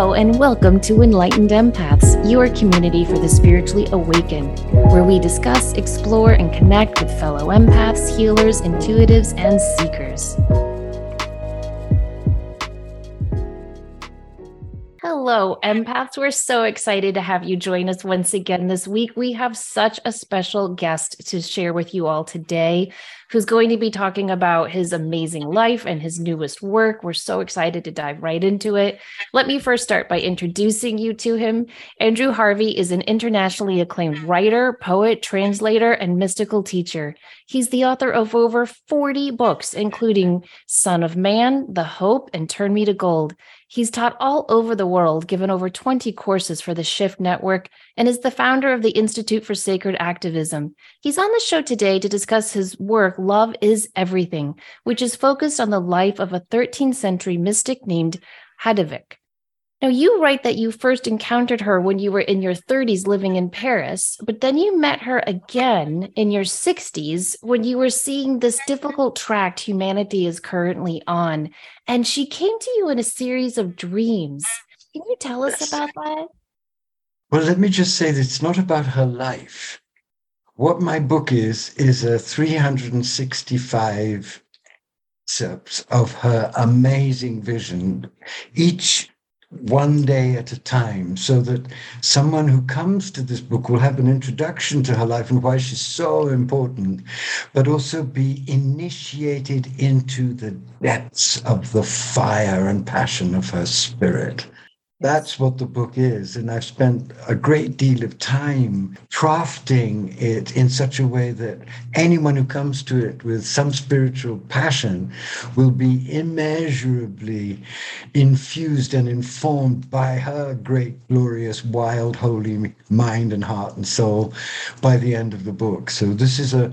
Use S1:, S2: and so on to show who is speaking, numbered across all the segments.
S1: Hello, and welcome to Enlightened Empaths, your community for the spiritually awakened, where we discuss, explore, and connect with fellow empaths, healers, intuitives, and seekers. Hello, empaths. We're so excited to have you join us once again this week. We have such a special guest to share with you all today who's going to be talking about his amazing life and his newest work. We're so excited to dive right into it. Let me first start by introducing you to him. Andrew Harvey is an internationally acclaimed writer, poet, translator, and mystical teacher. He's the author of over 40 books, including Son of Man, The Hope, and Turn Me to Gold. He's taught all over the world, given over 20 courses for the Shift Network, and is the founder of the Institute for Sacred Activism. He's on the show today to discuss his work, Love is Everything, which is focused on the life of a 13th century mystic named Hadewijch. Now, you write that you first encountered her when you were in your 30s living in Paris, but then you met her again in your 60s when you were seeing this difficult track humanity is currently on. And she came to you in a series of dreams. Can you tell us yes. about that?
S2: Well, let me just say that it's not about her life. What my book is, is a 365 steps of her amazing vision, each one day at a time so that someone who comes to this book will have an introduction to her life and why she's so important, but also be initiated into the depths of the fire and passion of her spirit. That's what the book is. And I've spent a great deal of time crafting it in such a way that anyone who comes to it with some spiritual passion will be immeasurably infused and informed by her great, glorious, wild, holy mind and heart and soul by the end of the book. So this is a,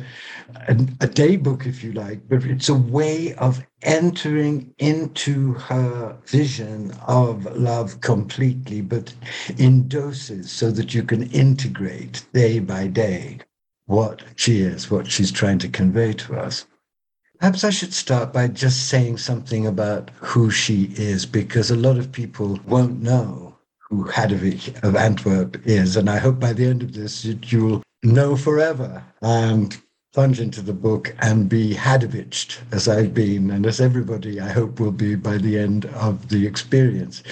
S2: a, a day book, if you like, but it's a way of entering into her vision of love completely, but in doses so that you can integrate day by day what she is, what she's trying to convey to us. Perhaps I should start by just saying something about who she is, because a lot of people won't know who Hadewijch of Antwerp is. And I hope by the end of this, you'll know forever. And plunge into the book and be Hadoviched as I've been, and as everybody I hope will be by the end of the experience.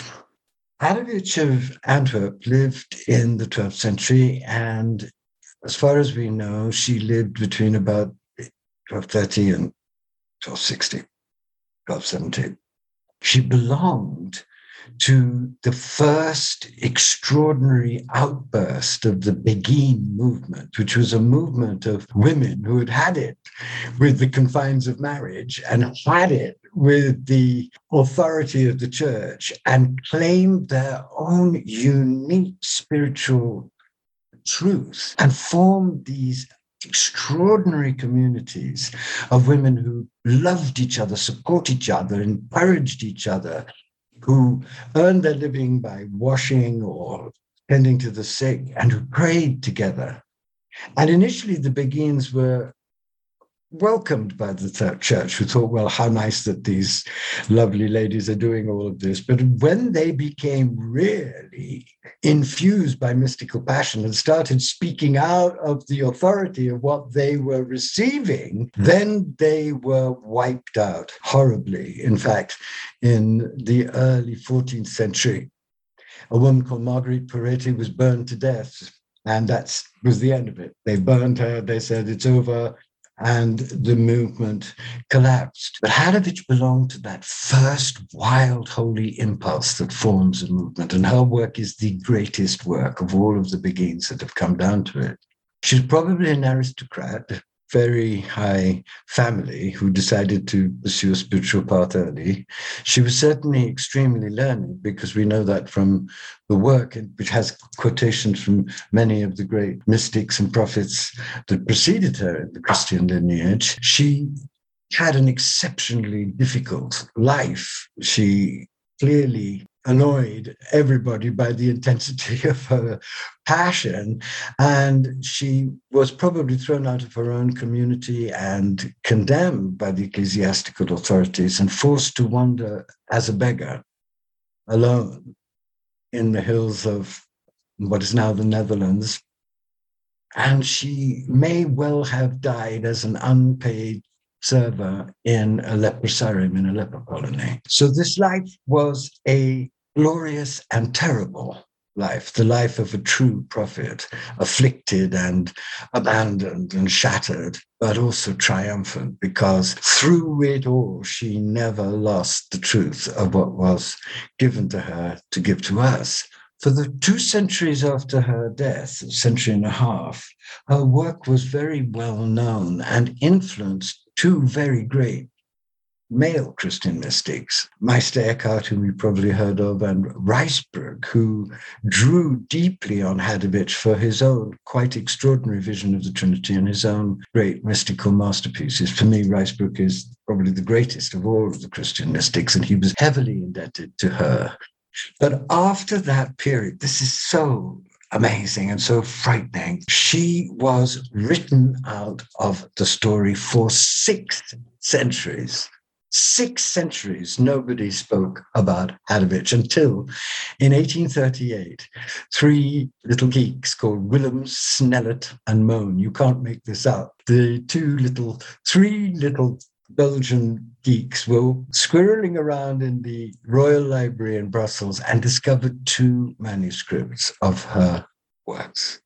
S2: Hadewijch of Antwerp lived in the 12th century, and as far as we know, she lived between about 1230 and 1260, 1270. She belonged to the first extraordinary outburst of the Beguine movement, which was a movement of women who had had it with the confines of marriage and had it with the authority of the church and claimed their own unique spiritual truth and formed these extraordinary communities of women who loved each other, support each other, encouraged each other, who earned their living by washing or tending to the sick and who prayed together. And initially, the Beguines were welcomed by the church, who thought, well, how nice that these lovely ladies are doing all of this. But when they became really infused by mystical passion and started speaking out of the authority of what they were receiving, hmm. then they were wiped out horribly. In fact, in the early 14th century, a woman called Marguerite Porete was burned to death and that was the end of it. They burned her. They said, it's over and the movement collapsed. But Hadewijch belonged to that first wild, holy impulse that forms a movement, and her work is the greatest work of all of the Beguines that have come down to it. She's probably an aristocrat, very high family who decided to pursue a spiritual path early. She was certainly extremely learned because we know that from the work, which has quotations from many of the great mystics and prophets that preceded her in the Christian lineage. She had an exceptionally difficult life. She clearly annoyed everybody by the intensity of her passion. And she was probably thrown out of her own community and condemned by the ecclesiastical authorities and forced to wander as a beggar alone in the hills of what is now the Netherlands. And she may well have died as an unpaid server in a leprosarium in a leper colony. So this life was a glorious and terrible life, the life of a true prophet, afflicted and abandoned and shattered, but also triumphant, because through it all, she never lost the truth of what was given to her to give to us. For the two centuries after her death, a century and a half, her work was very well known and influenced two very great male Christian mystics, Meister Eckhart, whom you probably heard of, and Ruysbroeck, who drew deeply on Hadewijch for his own quite extraordinary vision of the Trinity and his own great mystical masterpieces. For me, Ruysbroeck is probably the greatest of all of the Christian mystics, and he was heavily indebted to her. But after that period, this is so amazing and so frightening. She was written out of the story for six centuries six centuries, nobody spoke about Hadewijch until in 1838, three little geeks called Willem, Snellaert, and Mone, you can't make this up, the two little, three little Belgian geeks were squirreling around in the Royal Library in Brussels and discovered two manuscripts of her works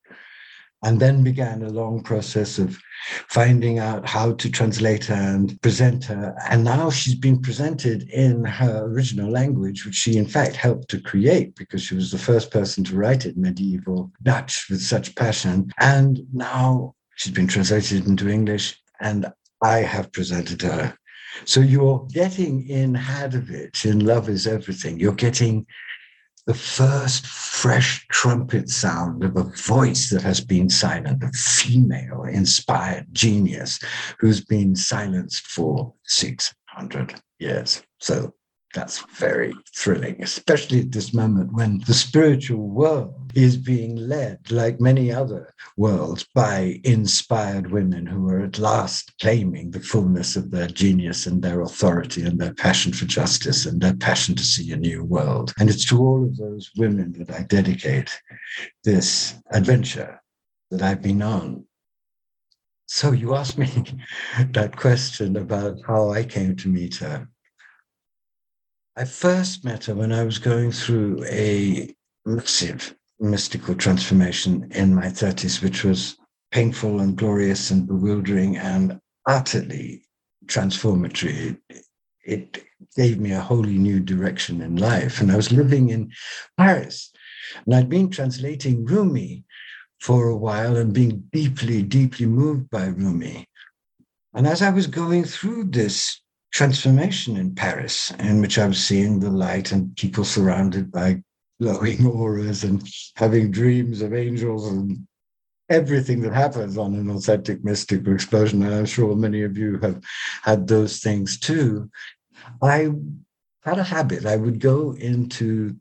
S2: and then began a long process of finding out how to translate her and present her. And now she's been presented in her original language, which she in fact helped to create because she was the first person to write it medieval Dutch with such passion. And now she's been translated into English, and I have presented her. So you're getting in Hadewijch, in Love is Everything, you're getting the first fresh trumpet sound of a voice that has been silent, a female inspired genius who's been silenced for 600 years. So that's very thrilling, especially at this moment when the spiritual world is being led, like many other worlds, by inspired women who are at last claiming the fullness of their genius and their authority and their passion for justice and their passion to see a new world. And it's to all of those women that I dedicate this adventure that I've been on. So you asked me that question about how I came to meet her. I first met her when I was going through a massive mystical transformation in my 30s, which was painful and glorious and bewildering and utterly transformatory. It, it gave me a wholly new direction in life. And I was living in Paris, and I'd been translating Rumi for a while and being deeply, deeply moved by Rumi. And as I was going through this transformation in Paris, in which I was seeing the light and people surrounded by glowing auras and having dreams of angels and everything that happens on an authentic mystical explosion. And I'm sure many of you have had those things too. I had a habit. I would go into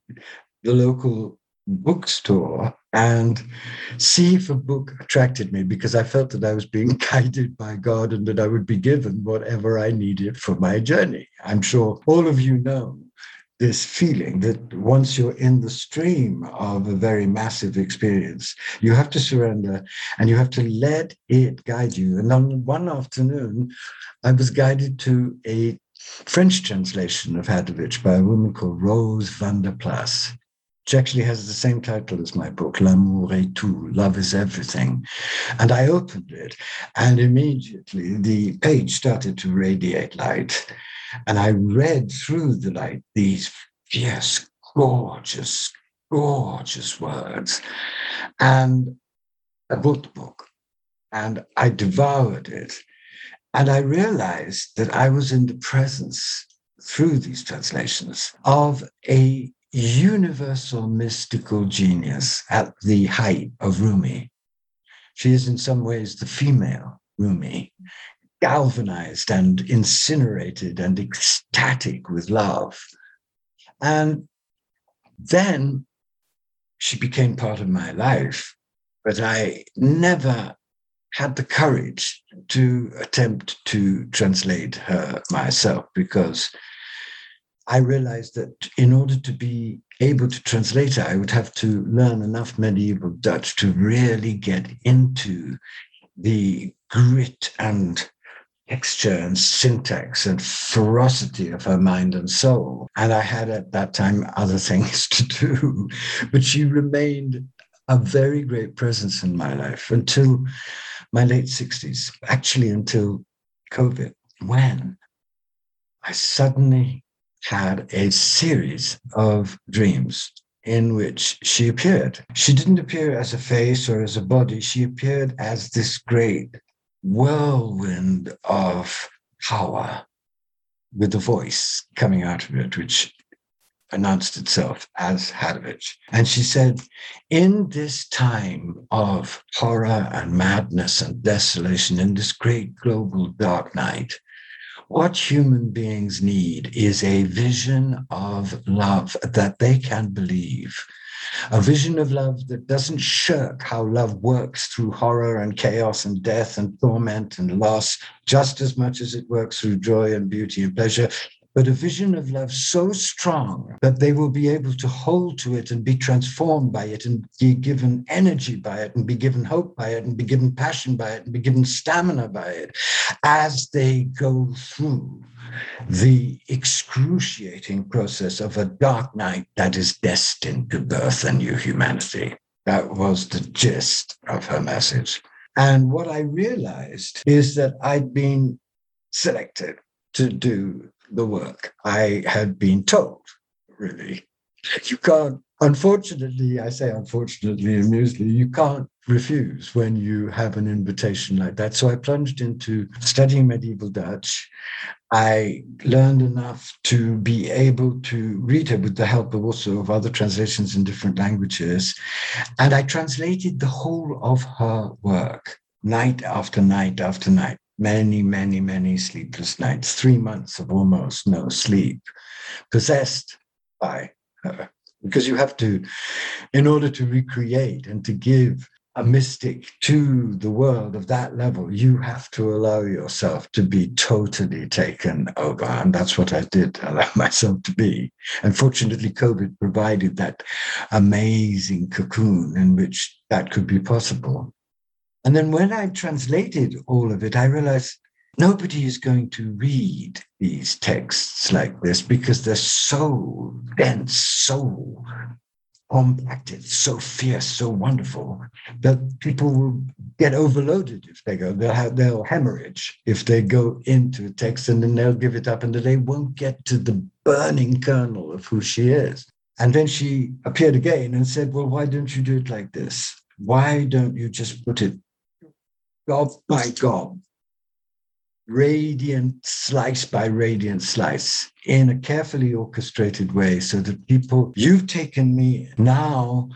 S2: the local bookstore and see if a book attracted me because I felt that I was being guided by God and that I would be given whatever I needed for my journey. I'm sure all of you know this feeling that once you're in the stream of a very massive experience, you have to surrender and you have to let it guide you. And on one afternoon, I was guided to a French translation of Hadewijch by a woman called Rose van der Plas which actually has the same title as my book, L'amour est tout, Love is Everything. And I opened it, and immediately the page started to radiate light. And I read through the light these fierce, gorgeous, gorgeous words. And I bought the book and I devoured it. And I realized that I was in the presence through these translations of a universal mystical genius at the height of Rumi. She is in some ways the female Rumi, galvanized and incinerated and ecstatic with love. And then she became part of my life, but I never had the courage to attempt to translate her myself because I realized that in order to be able to translate it, I would have to learn enough medieval Dutch to really get into the grit and texture and syntax and ferocity of her mind and soul. And I had at that time other things to do, but she remained a very great presence in my life until my late 60s, actually until COVID, when I suddenly had a series of dreams in which she appeared. She didn't appear as a face or as a body, she appeared as this great whirlwind of power with a voice coming out of it, which announced itself as Hadewijch. And she said, In this time of horror and madness and desolation, in this great global dark night, what human beings need is a vision of love that they can believe a vision of love that doesn't shirk how love works through horror and chaos and death and torment and loss, just as much as it works through joy and beauty and pleasure. But a vision of love so strong that they will be able to hold to it and be transformed by it and be given energy by it and be given hope by it and be given passion by it and be given stamina by it as they go through the excruciating process of a dark night that is destined to birth a new humanity. That was the gist of her message. And what I realized is that I'd been selected to do the work. I had been told, really, you can't, unfortunately, I say unfortunately, amusedly, you can't refuse when you have an invitation like that. So I plunged into studying medieval Dutch. I learned enough to be able to read it with the help of also of other translations in different languages. And I translated the whole of her work night after night after night, many, many, many sleepless nights, three months of almost no sleep, possessed by her. Because you have to, in order to recreate and to give a mystic to the world of that level, you have to allow yourself to be totally taken over. And that's what I did allow myself to be. And fortunately, COVID provided that amazing cocoon in which that could be possible. And then when I translated all of it, I realized nobody is going to read these texts like this because they're so dense, so compacted, so fierce, so wonderful that people will get overloaded if they go. They'll have they'll hemorrhage if they go into a text and then they'll give it up and then they won't get to the burning kernel of who she is. And then she appeared again and said, Well, why don't you do it like this? Why don't you just put it God by God radiant slice by radiant slice in a carefully orchestrated way so that people, you've taken me now,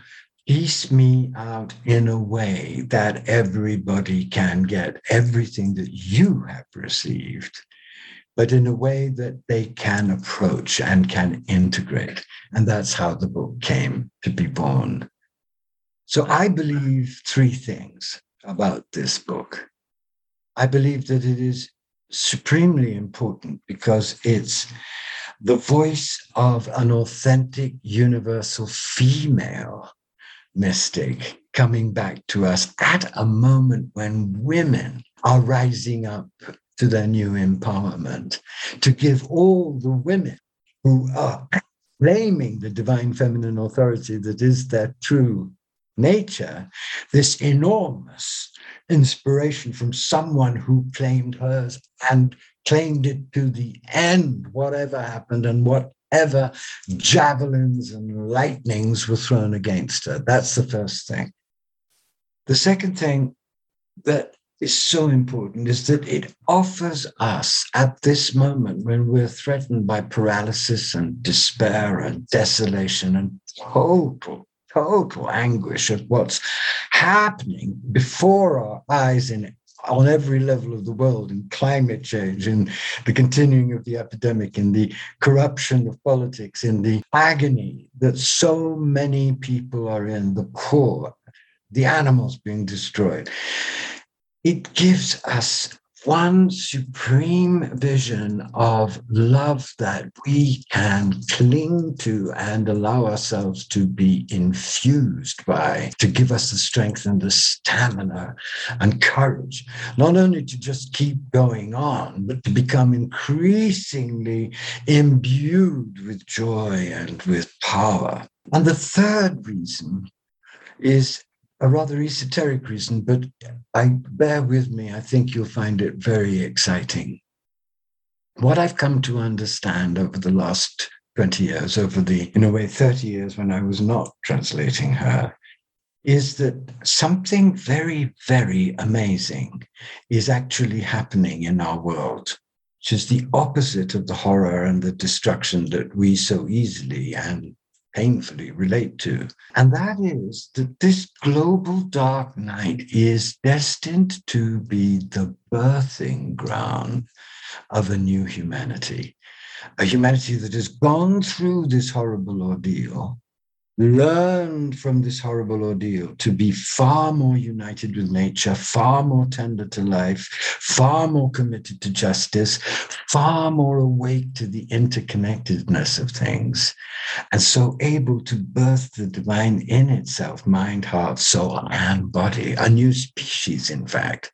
S2: piece me out in a way that everybody can get everything that you have received, but in a way that they can approach and can integrate. And that's how the book came to be born. So I believe three things about this book. I believe that it is supremely important because it's the voice of an authentic, universal female mystic coming back to us at a moment when women are rising up to their new empowerment, to give all the women who are claiming the divine feminine authority that is their true nature this enormous inspiration from someone who claimed hers and claimed it to the end, whatever happened and whatever javelins and lightnings were thrown against her. That's the first thing. The second thing that is so important is that it offers us at this moment when we're threatened by paralysis and despair and desolation and total total anguish of what's happening before our eyes in on every level of the world in climate change, in the continuing of the epidemic, in the corruption of politics, in the agony that so many people are in, the poor, the animals being destroyed. It gives us one supreme vision of love that we can cling to and allow ourselves to be infused by, to give us the strength and the stamina and courage, not only to just keep going on, but to become increasingly imbued with joy and with power. And the third reason is a rather esoteric reason, but I bear with me. I think you'll find it very exciting. What I've come to understand over the last 20 years, over the, in a way, 30 years when I was not translating her, is that something very, very amazing is actually happening in our world, which is the opposite of the horror and the destruction that we so easily and painfully relate to. And that is that this global dark night is destined to be the birthing ground of a new humanity, a humanity that has gone through this horrible ordeal learned from this horrible ordeal to be far more united with nature, far more tender to life, far more committed to justice, far more awake to the interconnectedness of things, and so able to birth the divine in itself mind, heart, soul, and body. A new species, in fact,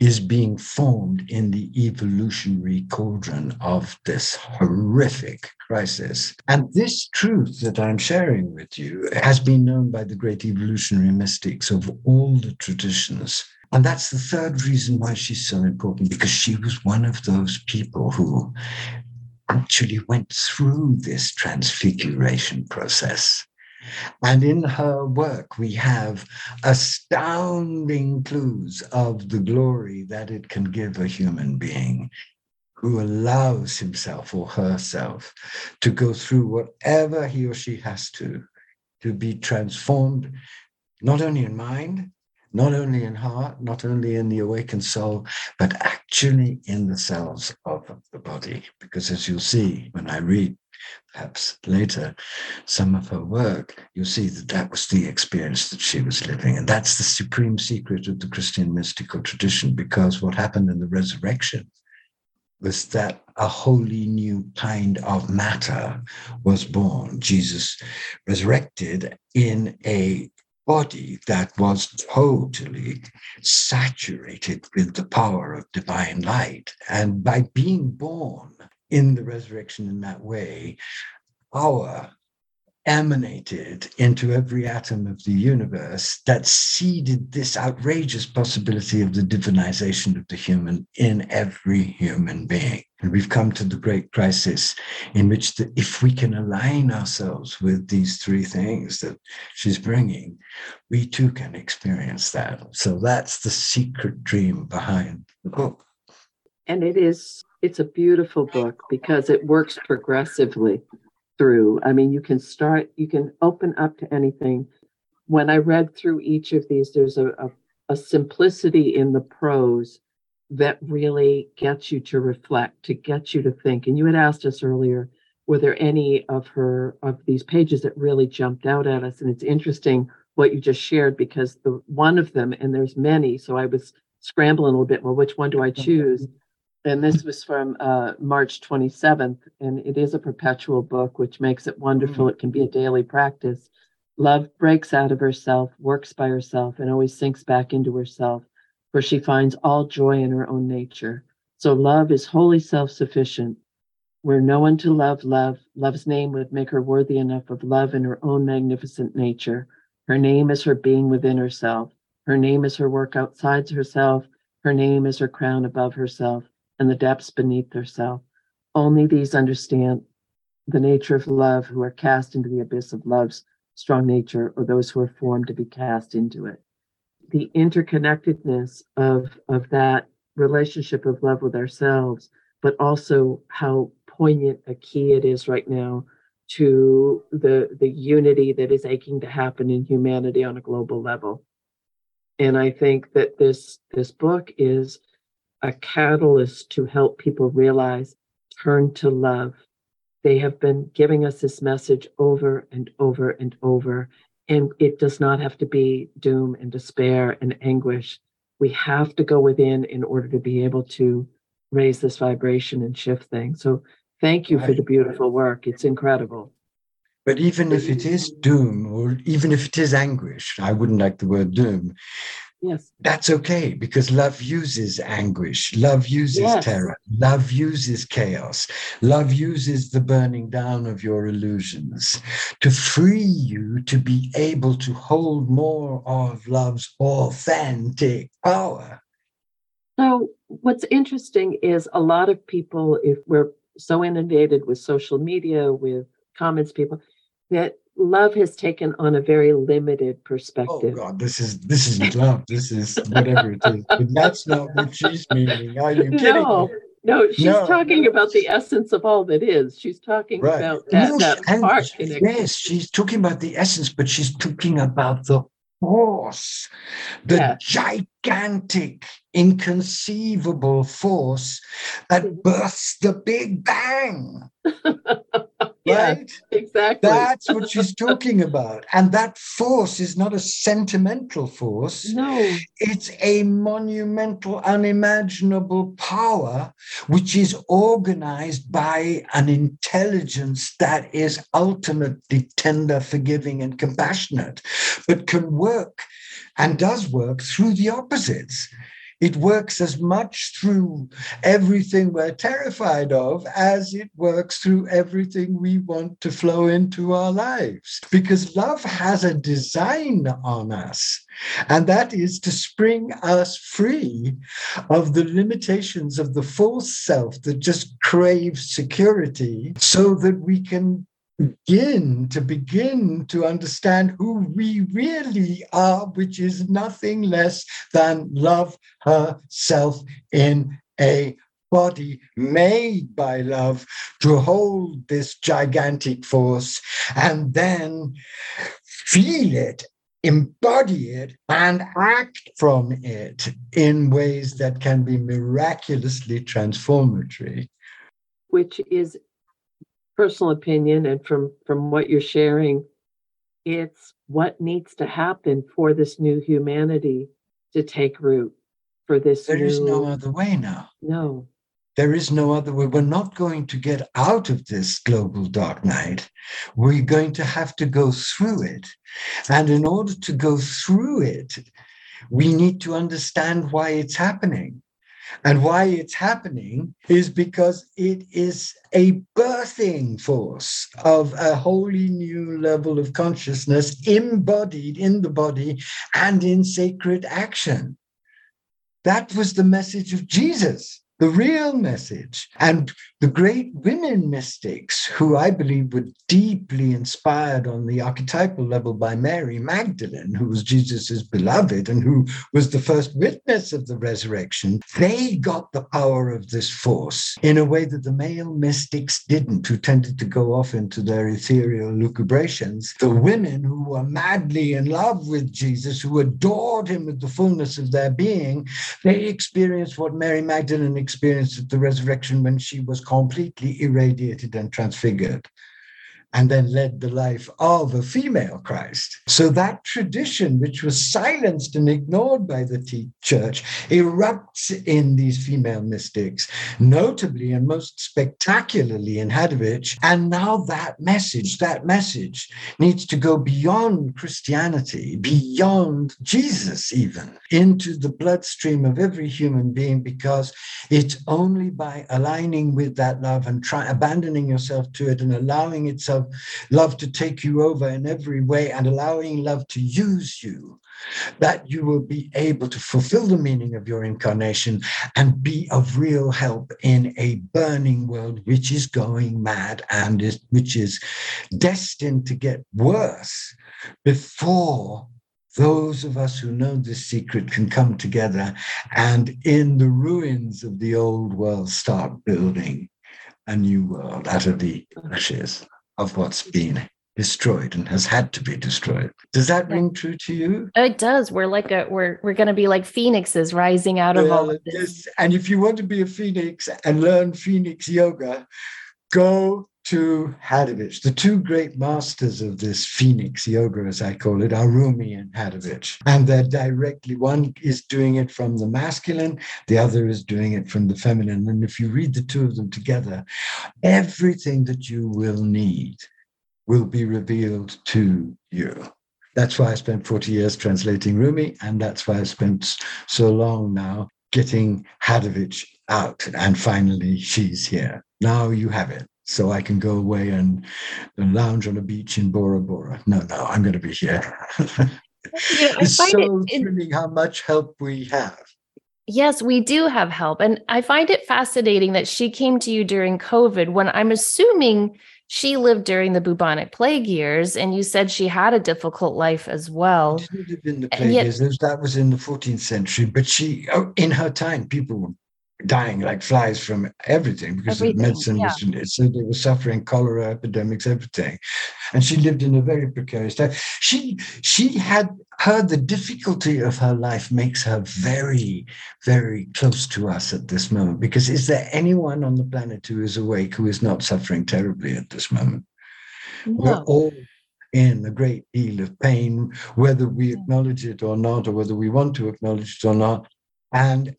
S2: is being formed in the evolutionary cauldron of this horrific crisis. And this truth that I'm sharing with has been known by the great evolutionary mystics of all the traditions. And that's the third reason why she's so important, because she was one of those people who actually went through this transfiguration process. And in her work, we have astounding clues of the glory that it can give a human being who allows himself or herself to go through whatever he or she has to, to be transformed, not only in mind, not only in heart, not only in the awakened soul, but actually in the cells of the body. Because as you'll see when I read, perhaps later, some of her work, you'll see that that was the experience that she was living. And that's the supreme secret of the Christian mystical tradition, because what happened in the resurrection was that a wholly new kind of matter was born. Jesus resurrected in a body that was totally saturated with the power of divine light. And by being born in the resurrection in that way, our emanated into every atom of the universe that seeded this outrageous possibility of the divinization of the human in every human being. And we've come to the great crisis in which, the, if we can align ourselves with these three things that she's bringing, we too can experience that. So that's the secret dream behind the book.
S3: And it is, it's a beautiful book because it works progressively through. I mean, you can start, you can open up to anything. When I read through each of these, there's a, a, a simplicity in the prose that really gets you to reflect, to get you to think. And you had asked us earlier, were there any of her of these pages that really jumped out at us? And it's interesting what you just shared because the one of them, and there's many, so I was scrambling a little bit. Well, which one do I choose? And this was from uh, March 27th, and it is a perpetual book, which makes it wonderful. Mm-hmm. It can be a daily practice. Love breaks out of herself, works by herself, and always sinks back into herself, for she finds all joy in her own nature. So love is wholly self sufficient. Where no one to love, love, love's name would make her worthy enough of love in her own magnificent nature. Her name is her being within herself. Her name is her work outside herself. Her name is her crown above herself and the depths beneath herself. Only these understand the nature of love who are cast into the abyss of love's strong nature or those who are formed to be cast into it. The interconnectedness of, of that relationship of love with ourselves, but also how poignant a key it is right now to the, the unity that is aching to happen in humanity on a global level. And I think that this this book is a catalyst to help people realize turn to love. They have been giving us this message over and over and over. And it does not have to be doom and despair and anguish. we have to go within in order to be able to raise this vibration and shift things. So thank you for the beautiful work. It's incredible.
S2: But even if it is doom, or even if it is anguish, I wouldn't like the word doom.
S3: Yes.
S2: That's okay because love uses anguish. Love uses yes. terror. Love uses chaos. Love uses the burning down of your illusions to free you to be able to hold more of love's authentic power.
S3: So, what's interesting is a lot of people, if we're so inundated with social media, with comments, people, that love has taken on a very limited oh, perspective.
S2: Oh God, this is this is love. This is whatever it is. But that's not what she's meaning. Are you kidding?
S3: No, no, she's no. talking about the essence of all that is. She's talking right. about that, yes, that part.
S2: Yes, she's talking about the essence, but she's talking about the force, the yeah. gigantic, inconceivable force that mm-hmm. the Big Bang.
S3: right? exactly.
S2: That's what she's talking about. And that force is not a sentimental force.
S3: No.
S2: It's a monumental, unimaginable power which is organized by an intelligence that is ultimately tender, forgiving, and compassionate, but can work and does work through the opposites. It works as much through everything we're terrified of as it works through everything we want to flow into our lives. Because love has a design on us, and that is to spring us free of the limitations of the false self that just craves security so that we can begin to begin to understand who we really are, which is nothing less than love herself in a body made by love to hold this gigantic force and then feel it embody it and act from it in ways that can be miraculously transformatory.
S3: Which is personal opinion and from from what you're sharing it's what needs to happen for this new humanity to take root for this
S2: There
S3: new...
S2: is no other way now.
S3: No.
S2: There is no other way. We're not going to get out of this global dark night. We're going to have to go through it. And in order to go through it we need to understand why it's happening and why it's happening is because it is a birthing force of a wholly new level of consciousness embodied in the body and in sacred action. That was the message of Jesus the real message. And the great women mystics, who I believe were deeply inspired on the archetypal level by Mary Magdalene, who was Jesus's beloved and who was the first witness of the resurrection, they got the power of this force in a way that the male mystics didn't, who tended to go off into their ethereal lucubrations. The women who were madly in love with Jesus, who adored him with the fullness of their being, they experienced what Mary Magdalene experienced at the resurrection when she was completely irradiated and transfigured and then led the life of a female Christ. So that tradition, which was silenced and ignored by the church, erupts in these female mystics, notably and most spectacularly in Hadewijch. And now that message, that message needs to go beyond Christianity, beyond Jesus, even into the bloodstream of every human being, because it's only by aligning with that love and try abandoning yourself to it and allowing itself love, love to take you over in every way and allowing love to use you, that you will be able to fulfill the meaning of your incarnation and be of real help in a burning world which is going mad and is, which is destined to get worse before those of us who know this secret can come together and in the ruins of the old world start building a new world out of the ashes of what's been destroyed and has had to be destroyed. Does that ring true to you?
S1: It does. We're like a we're we're going to be like phoenixes rising out of all of uh, this.
S2: And if you want to be a phoenix and learn phoenix yoga, go to Hadewijch. The two great masters of this phoenix yoga, as I call it, are Rumi and Hadewijch. And they're directly, one is doing it from the masculine, the other is doing it from the feminine. And if you read the two of them together, everything that you will need will be revealed to you. That's why I spent 40 years translating Rumi, and that's why I spent so long now getting Hadewijch out. And finally, she's here. Now you have it so I can go away and, and lounge on a beach in Bora Bora. No, no, I'm going to be here. you know, it's so it, thrilling how much help we have.
S1: Yes, we do have help. And I find it fascinating that she came to you during COVID when I'm assuming she lived during the bubonic plague years, and you said she had a difficult life as well.
S2: She lived in the plague yet, years. That was in the 14th century, but she, oh, in her time, people dying like flies from everything because everything, medicine yeah. was so they were suffering cholera epidemics everything. And she lived in a very precarious time she she had heard the difficulty of her life makes her very very close to us at this moment because is there anyone on the planet who is awake who is not suffering terribly at this moment? No. we're all in a great deal of pain whether we acknowledge it or not or whether we want to acknowledge it or not. And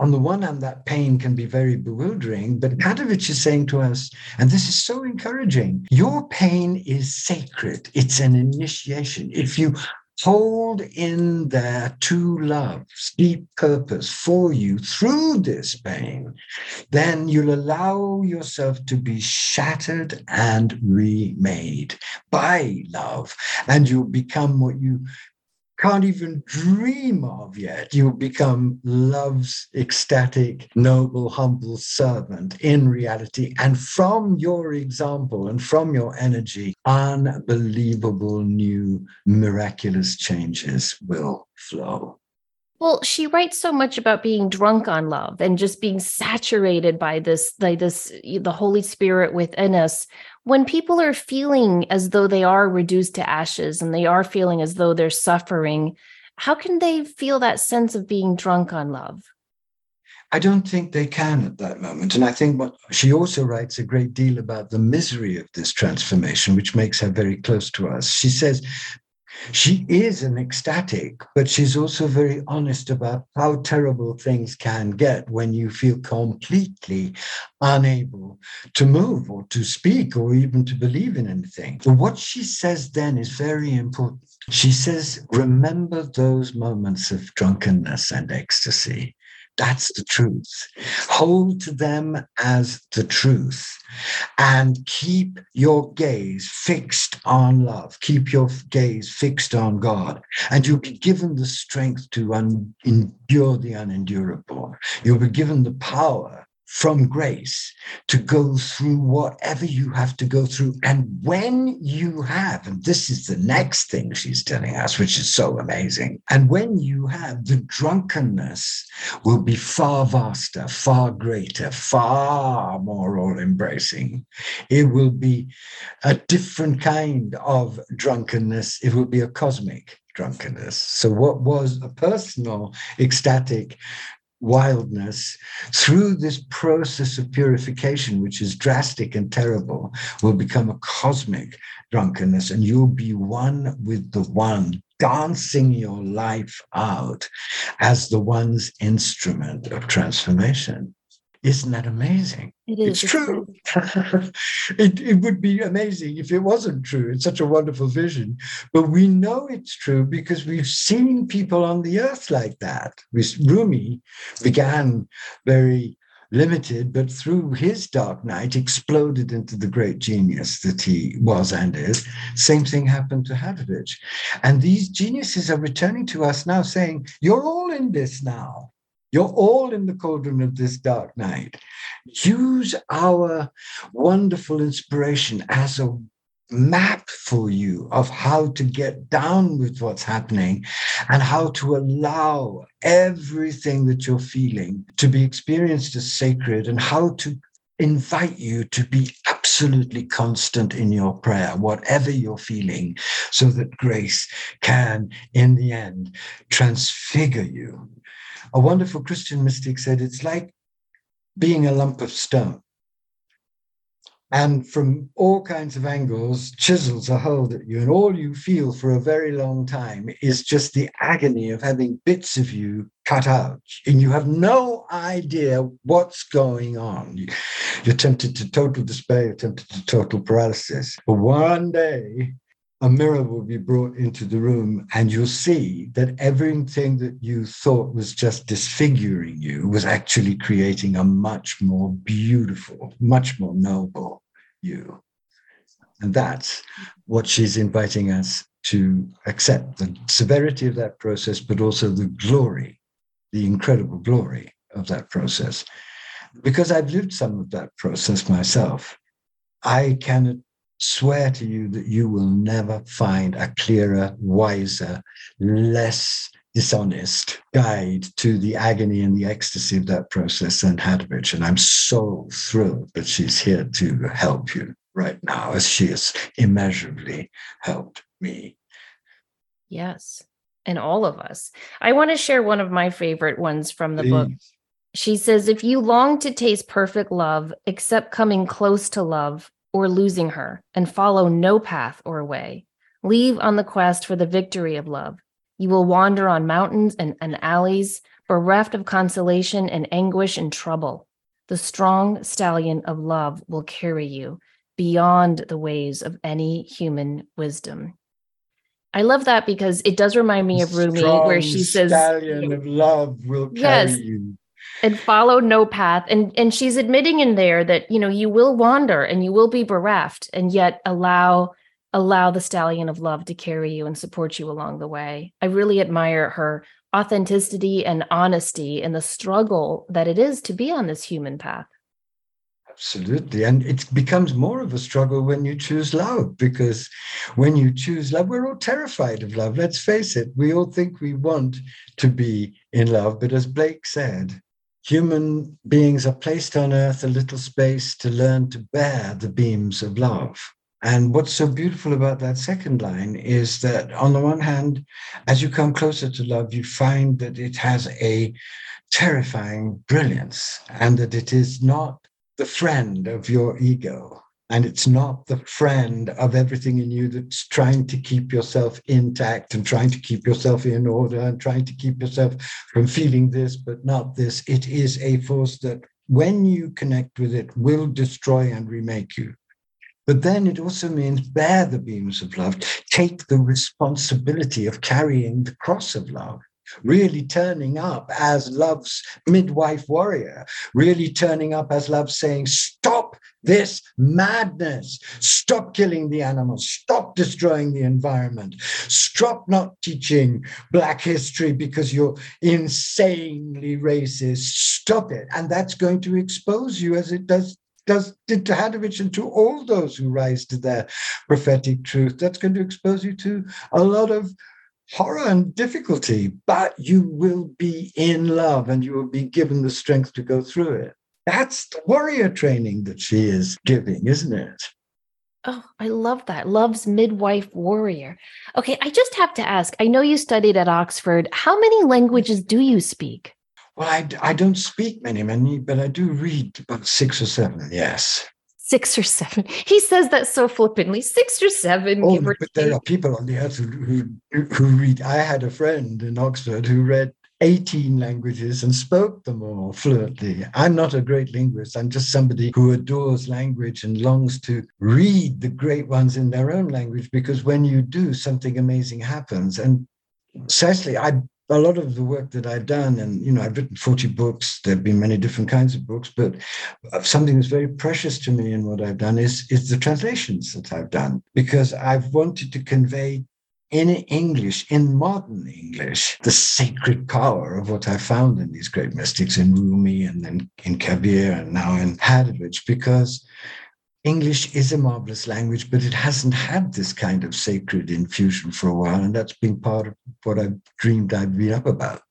S2: on the one hand, that pain can be very bewildering, but Hadewijch is saying to us, and this is so encouraging your pain is sacred, it's an initiation. If you hold in their two loves, deep purpose for you through this pain, then you'll allow yourself to be shattered and remade by love, and you'll become what you can't even dream of yet. You become love's ecstatic, noble, humble servant in reality. And from your example and from your energy, unbelievable new miraculous changes will flow.
S1: Well, she writes so much about being drunk on love and just being saturated by this, by this, the Holy Spirit within us when people are feeling as though they are reduced to ashes and they are feeling as though they're suffering, how can they feel that sense of being drunk on love?
S2: I don't think they can at that moment. And I think what she also writes a great deal about the misery of this transformation, which makes her very close to us. She says, she is an ecstatic, but she's also very honest about how terrible things can get when you feel completely unable to move or to speak or even to believe in anything. But what she says then is very important. She says, Remember those moments of drunkenness and ecstasy. That's the truth. Hold to them as the truth and keep your gaze fixed on love. Keep your gaze fixed on God, and you'll be given the strength to un- endure the unendurable. You'll be given the power from grace to go through whatever you have to go through. And when you have, and this is the next thing she's telling us, which is so amazing, and when you have, the drunkenness will be far vaster, far greater, far more all embracing. It will be a different kind of drunkenness, it will be a cosmic drunkenness. So, what was a personal, ecstatic wildness through this process of purification, which is drastic and terrible, will become a cosmic drunkenness, and you'll be one with the one, dancing your life out as the one's instrument of transformation. Isn't that amazing?
S1: It is.
S2: It's true. it, it would be amazing if it wasn't true. It's such a wonderful vision. But we know it's true because we've seen people on the earth like that. Rumi began very limited, but through his dark night exploded into the great genius that he was and is. Same thing happened to Hadewijch. And these geniuses are returning to us now saying, You're all in this now. You're all in the cauldron of this dark night. Use our wonderful inspiration as a map for you of how to get down with what's happening and how to allow everything that you're feeling to be experienced as sacred and how to invite you to be absolutely constant in your prayer, whatever you're feeling, so that grace can, in the end, transfigure you a wonderful Christian mystic said it's like being a lump of stone. and from all kinds of angles chisels a hole at you and all you feel for a very long time is just the agony of having bits of you cut out. And you have no idea what's going on. You're tempted to total despair you're tempted to total paralysis. But one day a mirror will be brought into the room and you'll see that everything that you thought was just disfiguring you was actually creating a much more beautiful, much more noble you. And that's what she's inviting us to accept the severity of that process, but also the glory, the incredible glory of that process. Because I've lived some of that process myself, I cannot swear to you that you will never find a clearer, wiser, less dishonest guide to the agony and the ecstasy of that process than Hadewijch. And I'm so thrilled that she's here to help you right now, as she has immeasurably helped me.
S1: Yes. And all of us. I want to share one of my favorite ones from the Please. book. She says, If you long to taste perfect love, accept coming close to love, or losing her and follow no path or way. Leave on the quest for the victory of love. You will wander on mountains and, and alleys, bereft of consolation and anguish and trouble. The strong stallion of love will carry you beyond the ways of any human wisdom. I love that because it does remind me of Rumi, where she says,
S2: "Stallion of love will carry yes, you."
S1: And follow no path and and she's admitting in there that you know you will wander and you will be bereft and yet allow allow the stallion of love to carry you and support you along the way i really admire her authenticity and honesty and the struggle that it is to be on this human path
S2: Absolutely. And it becomes more of a struggle when you choose love because when you choose love, we're all terrified of love. Let's face it. We all think we want to be in love. But as Blake said, human beings are placed on earth a little space to learn to bear the beams of love. And what's so beautiful about that second line is that, on the one hand, as you come closer to love, you find that it has a terrifying brilliance and that it is not the friend of your ego and it's not the friend of everything in you that's trying to keep yourself intact and trying to keep yourself in order and trying to keep yourself from feeling this but not this. It is a force that when you connect with it will destroy and remake you. But then it also means bear the beams of love. Take the responsibility of carrying the cross of love. Really turning up as love's midwife warrior, really turning up as love saying, Stop this madness, stop killing the animals, stop destroying the environment, stop not teaching Black history because you're insanely racist, stop it. And that's going to expose you as it does does to Hadewijch and to all those who rise to their prophetic truth. That's going to expose you to a lot of horror and difficulty, but you will be in love and you will be given the strength to go through it. That's the warrior training that she is giving, isn't it?
S1: Oh, I love that. Love's midwife warrior. Okay, I just have to ask I know you studied at Oxford. How many languages do you speak?
S2: Well, I, I don't speak many, many, but I do read about six or seven, yes
S1: six or seven. He says that so flippantly, six or seven.
S2: Oh, but there are people on the earth who, who, who read. I had a friend in Oxford who read 18 languages and spoke them all fluently. I'm not a great linguist. I'm just somebody who adores language and longs to read the great ones in their own language because when you do, something amazing happens. And Cecily, I a lot of the work that I've done, and you know, I've written 40 books, there have been many different kinds of books, but something that's very precious to me in what I've done is, is the translations that I've done, because I've wanted to convey in English, in modern English, the sacred power of what I found in these great mystics in Rumi and then in Kabir and now in Hadewijch, because English is a marvelous language, but it hasn't had this kind of sacred infusion for a while. And that's been part of what I've dreamed I'd read up about.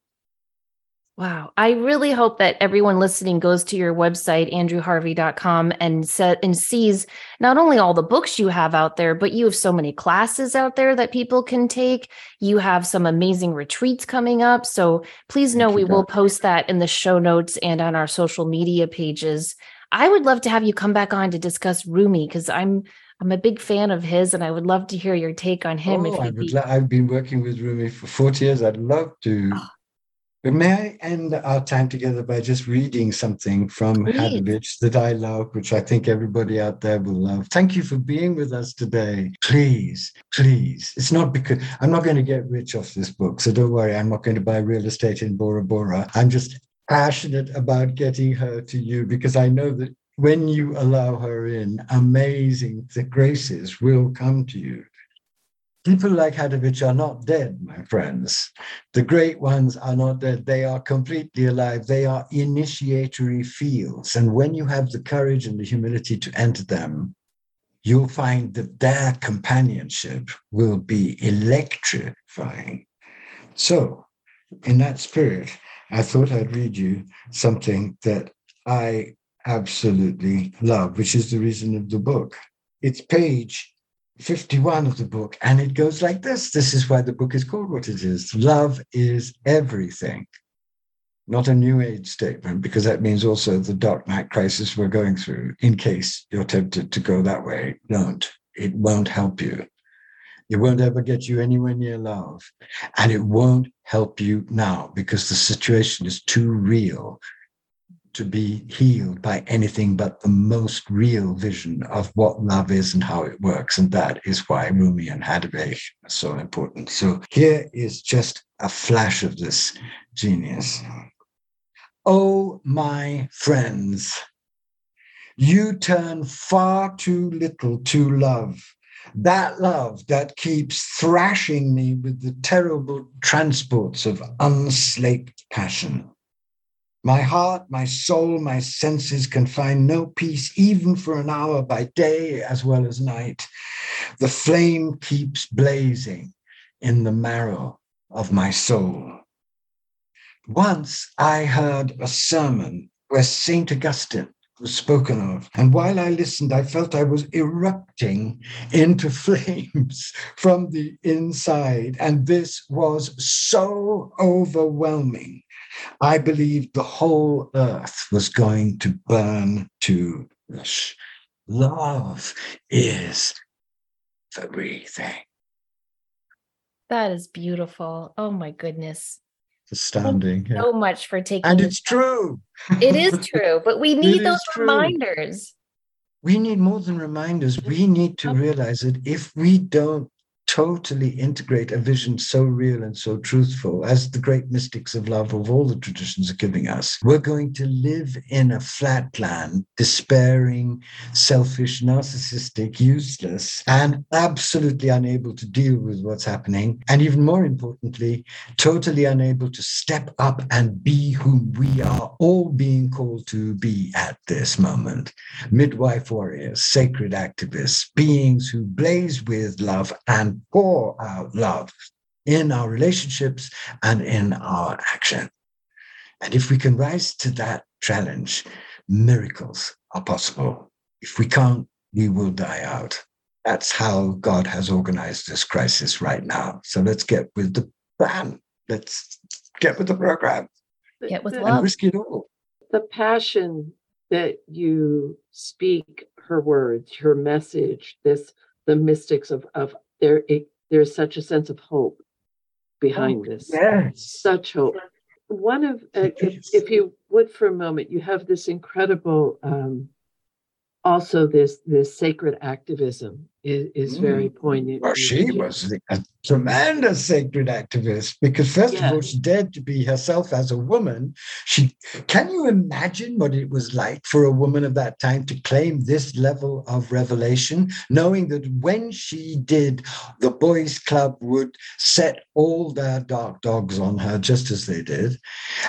S1: Wow. I really hope that everyone listening goes to your website, andrewharvey.com, and set and sees not only all the books you have out there, but you have so many classes out there that people can take. You have some amazing retreats coming up. So please know we will post that in the show notes and on our social media pages. I would love to have you come back on to discuss Rumi because I'm I'm a big fan of his, and I would love to hear your take on him.
S2: Oh, I would be... I've been working with Rumi for 40 years. I'd love to. Oh. But may I end our time together by just reading something from Please. Hadewijch that I love, which I think everybody out there will love. Thank you for being with us today. Please, please. It's not because I'm not going to get rich off this book, so don't worry. I'm not going to buy real estate in Bora Bora. I'm just passionate about getting her to you because I know that when you allow her in, amazing the graces will come to you. People like Hadewijch are not dead, my friends. The great ones are not dead. They are completely alive. They are initiatory fields. And when you have the courage and the humility to enter them, you'll find that their companionship will be electrifying. So, in that spirit, I thought I'd read you something that I absolutely love, which is the reason of the book. It's page 51 of the book, and it goes like this. This is why the book is called what it is. Love is everything. Not a new age statement, because that means also the dark night crisis we're going through. In case you're tempted to go that way, don't. It won't help you. It won't ever get you anywhere near love. And it won't help you now because the situation is too real to be healed by anything but the most real vision of what love is and how it works. And that is why Rumi and Hadewijch are so important. So here is just a flash of this genius. Oh, my friends, you turn far too little to love. That love that keeps thrashing me with the terrible transports of unslaked passion my heart, my soul, my senses can find no peace, even for an hour by day as well as night. The flame keeps blazing in the marrow of my soul. Once I heard a sermon where St. Augustine was spoken of. And while I listened, I felt I was erupting into flames from the inside. And this was so overwhelming I believed the whole earth was going to burn to ash. Love is everything.
S1: That is beautiful. Oh my goodness.
S2: Astounding.
S1: so much for taking
S2: And it's true.
S1: It is true, but we need those reminders.
S2: We need more than reminders. We need to realize that if we don't totally integrate a vision so real and so truthful as the great mystics of love of all the traditions are giving us. We're going to live in a flatland, despairing, selfish, narcissistic, useless, and absolutely unable to deal with what's happening. And even more importantly, totally unable to step up and be whom we are all being called to be at this moment. Midwife warriors, sacred activists, beings who blaze with love and pour out love in our relationships and in our action. And if we can rise to that challenge, miracles are possible. If we can't, we will die out. That's how God has organized this crisis right now. So let's get with the plan. Let's get with the program.
S1: Get with love. And
S2: risk it all.
S3: The passion that you speak, her words, her message, this the mystics of, of there it, there's such a sense of hope behind oh, this.
S2: Yes.
S3: Such hope. One of, uh, if, if you would for a moment, you have this incredible um, also this this sacred activism is, is very mm. poignant.
S2: Well, she was a tremendous sacred activist because first yeah. of all, she dared to be herself as a woman. She can you imagine what it was like for a woman of that time to claim this level of revelation, knowing that when she did, the boys' club would set all their dark dogs on her just as they did,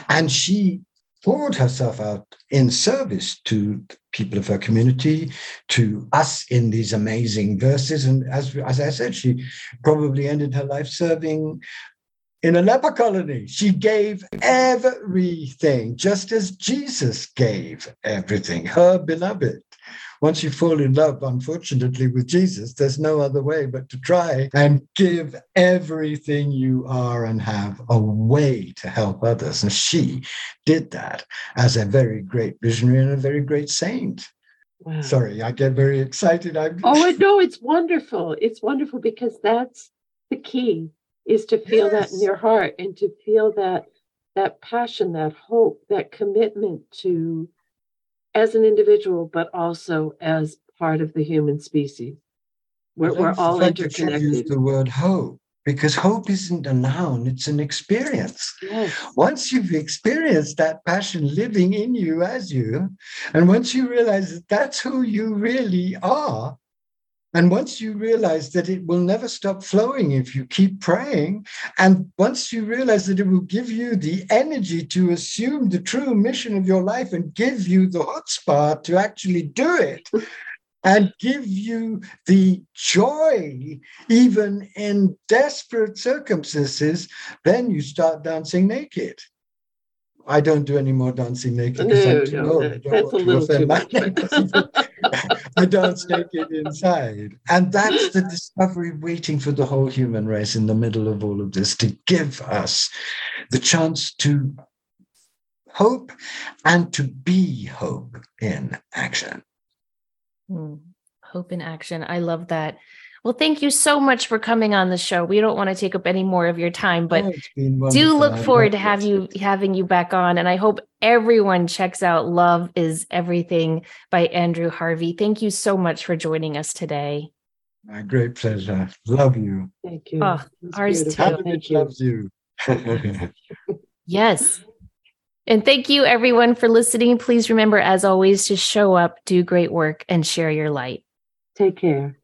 S2: and she poured herself out in service to people of her community, to us in these amazing verses. And as, as I said, she probably ended her life serving in a leper colony. She gave everything, just as Jesus gave everything, her beloved. Once you fall in love, unfortunately, with Jesus, there's no other way but to try and give everything you are and have away to help others. And she did that as a very great visionary and a very great saint. Wow. Sorry, I get very excited. I'm...
S3: Oh no, it's wonderful. It's wonderful because that's the key is to feel yes. that in your heart and to feel that that passion, that hope, that commitment to as an individual, but also as part of the human species. We're, we're all interconnected. Use
S2: the word hope because hope isn't a noun, it's an experience. Yes. Once you've experienced that passion living in you as you, and once you realize that that's who you really are, and once you realize that it will never stop flowing if you keep praying, and once you realize that it will give you the energy to assume the true mission of your life and give you the chutzpah to actually do it, and give you the joy, even in desperate circumstances, then you start dancing naked. I don't do any more dancing naked because no, I'm too no, old. That, that's a little too much. I dance naked inside. And that's the discovery waiting for the whole human race in the middle of all of this to give us the chance to hope and to be hope in action.
S1: Mm, hope in action. I love that. Well, thank you so much for coming on the show. We don't want to take up any more of your time, but oh, do look forward to have you having you back on. And I hope everyone checks out Love is Everything by Andrew Harvey. Thank you so much for joining us today.
S2: My great pleasure. Love you.
S3: Thank you. Oh,
S1: ours
S2: beautiful. too. Thank you. loves you.
S1: yes. And thank you, everyone, for listening. Please remember, as always, to show up, do great work, and share your light.
S3: Take care.